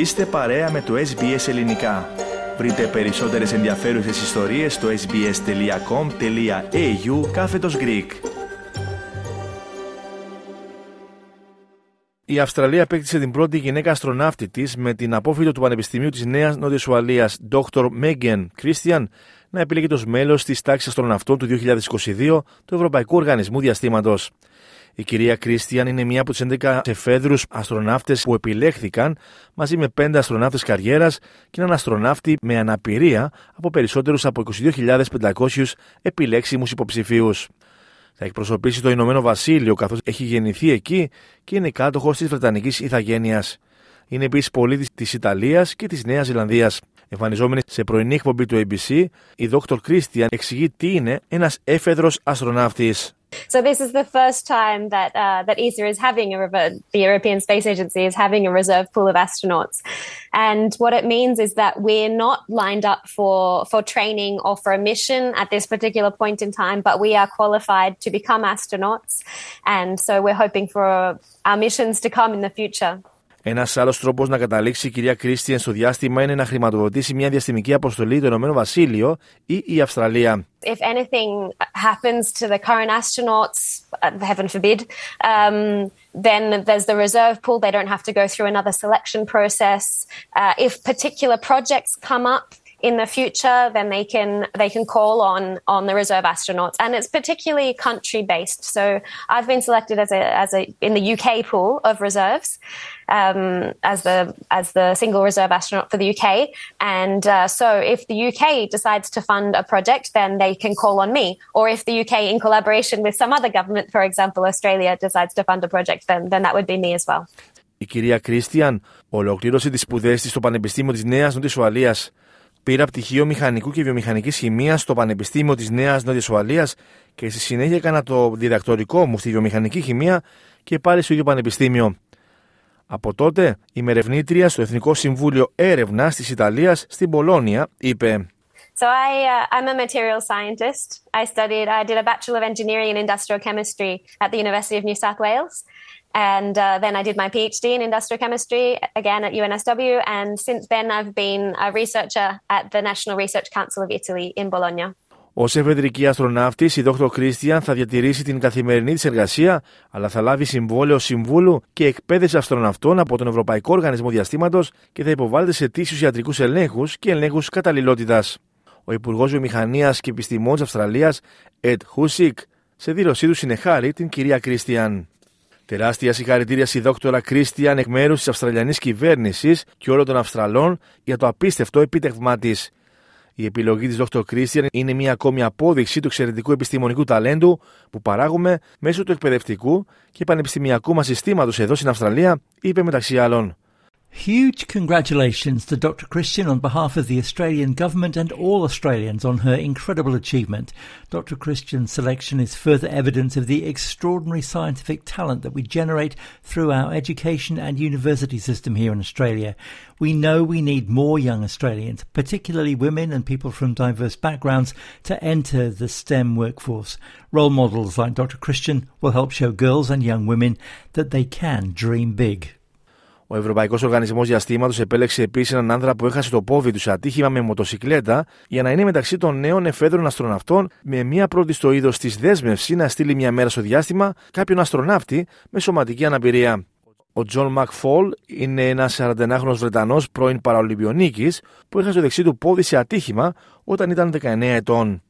Είστε παρέα με το SBS Ελληνικά. Βρείτε περισσότερες ενδιαφέρουσες ιστορίες στο sbs.com.au κάθετος Greek. Η Αυστραλία απέκτησε την πρώτη γυναίκα αστροναύτη της με την απόφυτο του Πανεπιστημίου της Νέας Νότιας Ουαλίας, Dr. Megan Christian, να επιλέγεται ω μέλος της τάξης αστροναυτών του 2022 του Ευρωπαϊκού Οργανισμού Διαστήματος. Η κυρία Κρίστιαν είναι μία από τις 11 εφέδρους αστροναύτες που επιλέχθηκαν μαζί με 5 αστροναύτες καριέρας και έναν αστροναύτη με αναπηρία από περισσότερους από 22.500 επιλέξιμους υποψηφίους. Θα εκπροσωπήσει το Ηνωμένο Βασίλειο καθώς έχει γεννηθεί εκεί και είναι κάτοχος της Βρετανικής Ιθαγένειας. Είναι επίσης πολίτης της Ιταλίας και της Νέας Ζηλανδίας. Εμφανιζόμενη σε πρωινή εκπομπή του ABC, η Dr. Christian εξηγεί τι είναι ένας έφεδρος αστροναύτης. So this is the first time that uh, that ESA is having a the European Space Agency is having a reserve pool of astronauts, and what it means is that we're not lined up for for training or for a mission at this particular point in time, but we are qualified to become astronauts, and so we're hoping for our missions to come in the future. Ένα άλλο τρόπο να καταλήξει η κυρία Κρίστιαν στο διάστημα είναι να χρηματοδοτήσει μια διαστημική αποστολή το Ηνωμένο Βασίλειο ή η Αυστραλία. If anything happens to the current astronauts, heaven forbid, um, then there's the reserve pool. They don't have to go through another selection process. Uh, if particular projects come up, in the future, then they can they can call on on the reserve astronauts, and it's particularly country based. So I've been selected as a as a in the UK pool of reserves. Um, as the as the single reserve astronaut for the UK, and uh, so if the UK decides to fund a project, then they can call on me. Or if the UK, in collaboration with some other government, for example Australia, decides to fund a project, then then that would be me as well. Η κυρία Κρίστιαν ολοκλήρωσε τις σπουδές της στο Πανεπιστήμιο της Νέας Νότιας Ουαλίας Πήρα πτυχίο μηχανικού και βιομηχανικής χημίας στο Πανεπιστήμιο της Νέας Νότιας Ουαλίας και στη συνέχεια έκανα το διδακτορικό μου στη βιομηχανική χημία και πάλι στο ίδιο πανεπιστήμιο. Από τότε, η μερευνήτρια στο Εθνικό Συμβούλιο Έρευνα της Ιταλίας στην Πολώνια είπε. So I, uh, I'm a material scientist. I studied, I did a Bachelor of Engineering in Industrial Chemistry at the University of New South Wales. And uh, then I did my PhD in industrial chemistry again at UNSW. And since then, I've been a researcher at the National Research Council of Italy in Bologna. Ω εφεδρική αστροναύτης, η Δ. Κρίστιαν θα διατηρήσει την καθημερινή της εργασία, αλλά θα λάβει συμβόλαιο συμβούλου και εκπαίδευση αστροναυτών από τον Ευρωπαϊκό Οργανισμό Διαστήματος και θα υποβάλλεται σε τήσιου ιατρικούς ελέγχους και ελέγχους καταλληλότητας. Ο Υπουργός Βιομηχανίας και Επιστημών της Αυστραλίας, Ed Husik, σε δήλωσή του συνεχάρει την κυρία Κρίστιαν. Τεράστια συγχαρητήρια στη δόκτωρα Κρίστιαν εκ μέρους της Αυστραλιανής κυβέρνησης και όλων των Αυστραλών για το απίστευτο επίτευγμά της. Η επιλογή της Dr. Κρίστιαν είναι μια ακόμη απόδειξη του εξαιρετικού επιστημονικού ταλέντου που παράγουμε μέσω του εκπαιδευτικού και πανεπιστημιακού μας συστήματος εδώ στην Αυστραλία, είπε μεταξύ άλλων. Huge congratulations to Dr. Christian on behalf of the Australian Government and all Australians on her incredible achievement. Dr. Christian's selection is further evidence of the extraordinary scientific talent that we generate through our education and university system here in Australia. We know we need more young Australians, particularly women and people from diverse backgrounds, to enter the STEM workforce. Role models like Dr. Christian will help show girls and young women that they can dream big. Ο Ευρωπαϊκός Οργανισμός Διαστήματος επέλεξε επίσης έναν άνδρα που έχασε το πόδι του σε ατύχημα με μοτοσυκλέτα για να είναι μεταξύ των νέων εφέδρων αστροναυτών με μία πρώτη στο είδος της δέσμευσης να στείλει μια μέρα στο διάστημα κάποιον αστροναύτη με σωματική αναπηρία. Ο Τζον Μακφόλ είναι ένας 41χρονος Βρετανός πρώην Παραολυμπιονίκης που έχασε το δεξί του πόδι σε ατύχημα όταν ήταν 19 ετών.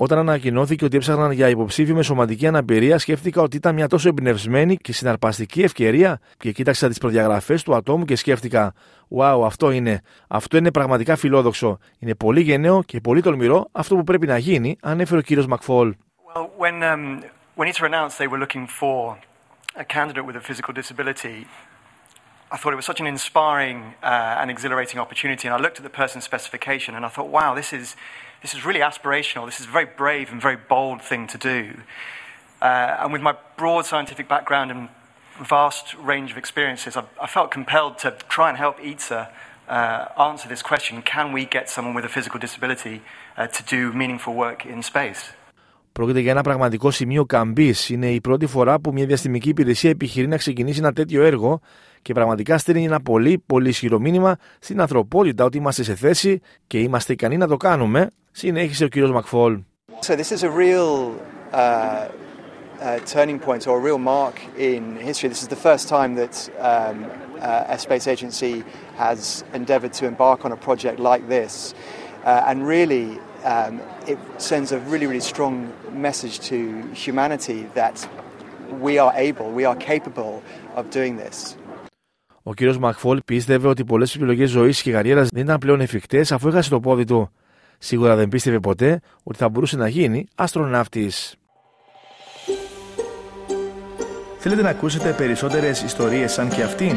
Όταν ανακοινώθηκε ότι έψαχναν για υποψήφιο με σωματική αναπηρία, σκέφτηκα ότι ήταν μια τόσο εμπνευσμένη και συναρπαστική ευκαιρία και κοίταξα τις προδιαγραφές του ατόμου και σκέφτηκα: Wow, αυτό είναι. Αυτό είναι πραγματικά φιλόδοξο. Είναι πολύ γενναίο και πολύ τολμηρό αυτό που πρέπει να γίνει, ανέφερε ο κύριος Μακφόλ. Well, when, um, when ITER announced they were looking for a candidate with a physical disability, I thought it was such an inspiring uh, and exhilarating opportunity. And I looked at the person's specification and I thought, wow, this is this is really aspirational. This is a very brave and very bold thing to do. Uh, and with my broad scientific background and vast range of experiences, I, I felt compelled to try and help ITSA uh, answer this question can we get someone with a physical disability uh, to do meaningful work in space? Πρόκειται για ένα πραγματικό σημείο καμπής. Είναι η πρώτη φορά που μια διαστημική υπηρεσία επιχειρεί να ξεκινήσει ένα τέτοιο έργο και πραγματικά στέλνει ένα πολύ, πολύ ισχυρό μήνυμα στην ανθρωπότητα ότι είμαστε σε θέση και είμαστε ικανοί να το κάνουμε, συνέχισε ο κ. Μακφόλ. So this is a real uh, uh, turning point or a real mark in history. This is the first time that um, uh, a space agency has endeavored to embark on a project like this. Uh, and really, um, it sends a really, really strong message to humanity that we are able, we are capable of doing this. Ο κ. Μακφόλ πίστευε ότι πολλές επιλογές ζωής και καριέρας δεν ήταν πλέον εφικτές αφού έχασε το πόδι του. Σίγουρα δεν πίστευε ποτέ ότι θα μπορούσε να γίνει αστροναύτης. Θέλετε να ακούσετε περισσότερες ιστορίες σαν και αυτήν;